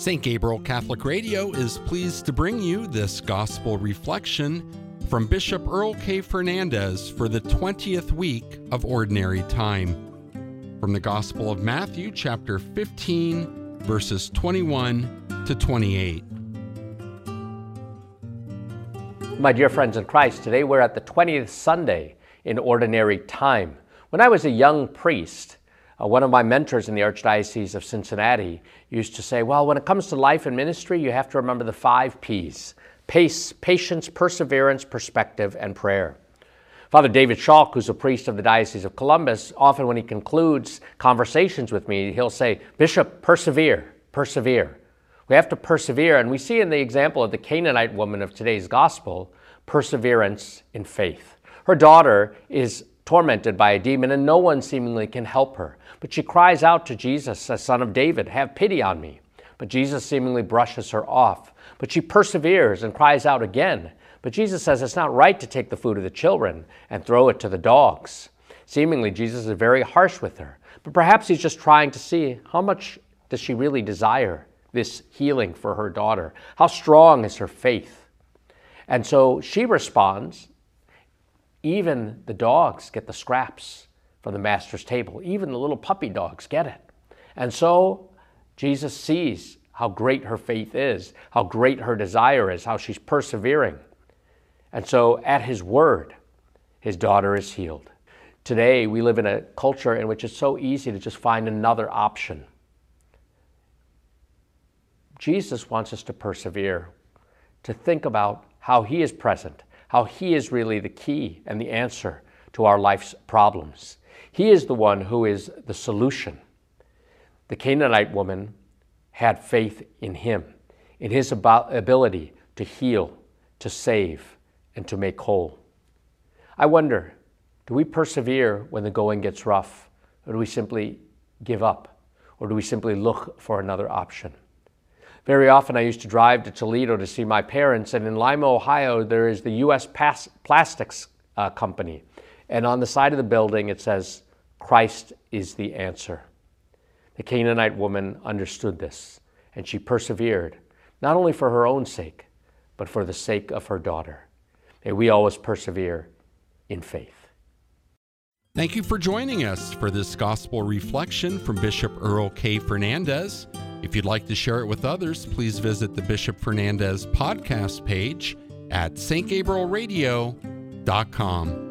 St. Gabriel Catholic Radio is pleased to bring you this gospel reflection from Bishop Earl K. Fernandes for the 20th week of Ordinary Time. From the Gospel of Matthew, chapter 15, verses 21 to 28. My dear friends in Christ, today we're at the 20th Sunday in Ordinary Time. When I was a young priest, uh, one of my mentors in the Archdiocese of Cincinnati used to say, Well, when it comes to life and ministry, you have to remember the five P's pace, patience, perseverance, perspective, and prayer. Father David Schalk, who's a priest of the Diocese of Columbus, often when he concludes conversations with me, he'll say, Bishop, persevere, persevere. We have to persevere, and we see in the example of the Canaanite woman of today's gospel perseverance in faith. Her daughter is tormented by a demon, and no one seemingly can help her. But she cries out to Jesus, a son of David, Have pity on me. But Jesus seemingly brushes her off. But she perseveres and cries out again. But Jesus says it's not right to take the food of the children and throw it to the dogs. Seemingly, Jesus is very harsh with her. But perhaps he's just trying to see how much does she really desire this healing for her daughter? How strong is her faith? And so she responds even the dogs get the scraps from the master's table. Even the little puppy dogs get it. And so Jesus sees how great her faith is, how great her desire is, how she's persevering. And so at his word, his daughter is healed. Today, we live in a culture in which it's so easy to just find another option. Jesus wants us to persevere, to think about how he is present, how He is really the key and the answer to our life's problems. He is the one who is the solution. The Canaanite woman had faith in Him, in His ability to heal, to save, and to make whole. I wonder do we persevere when the going gets rough, or do we simply give up, or do we simply look for another option? Very often I used to drive to Toledo to see my parents, and in Lima, Ohio, there is the U.S. Pas- Plastics uh, Company. And on the side of the building, it says, Christ is the answer. The Canaanite woman understood this, and she persevered, not only for her own sake, but for the sake of her daughter. May we always persevere in faith. Thank you for joining us for this gospel reflection from Bishop Earl K. Fernandes. If you'd like to share it with others, please visit the Bishop Fernandes podcast page at stgabrielradio.com.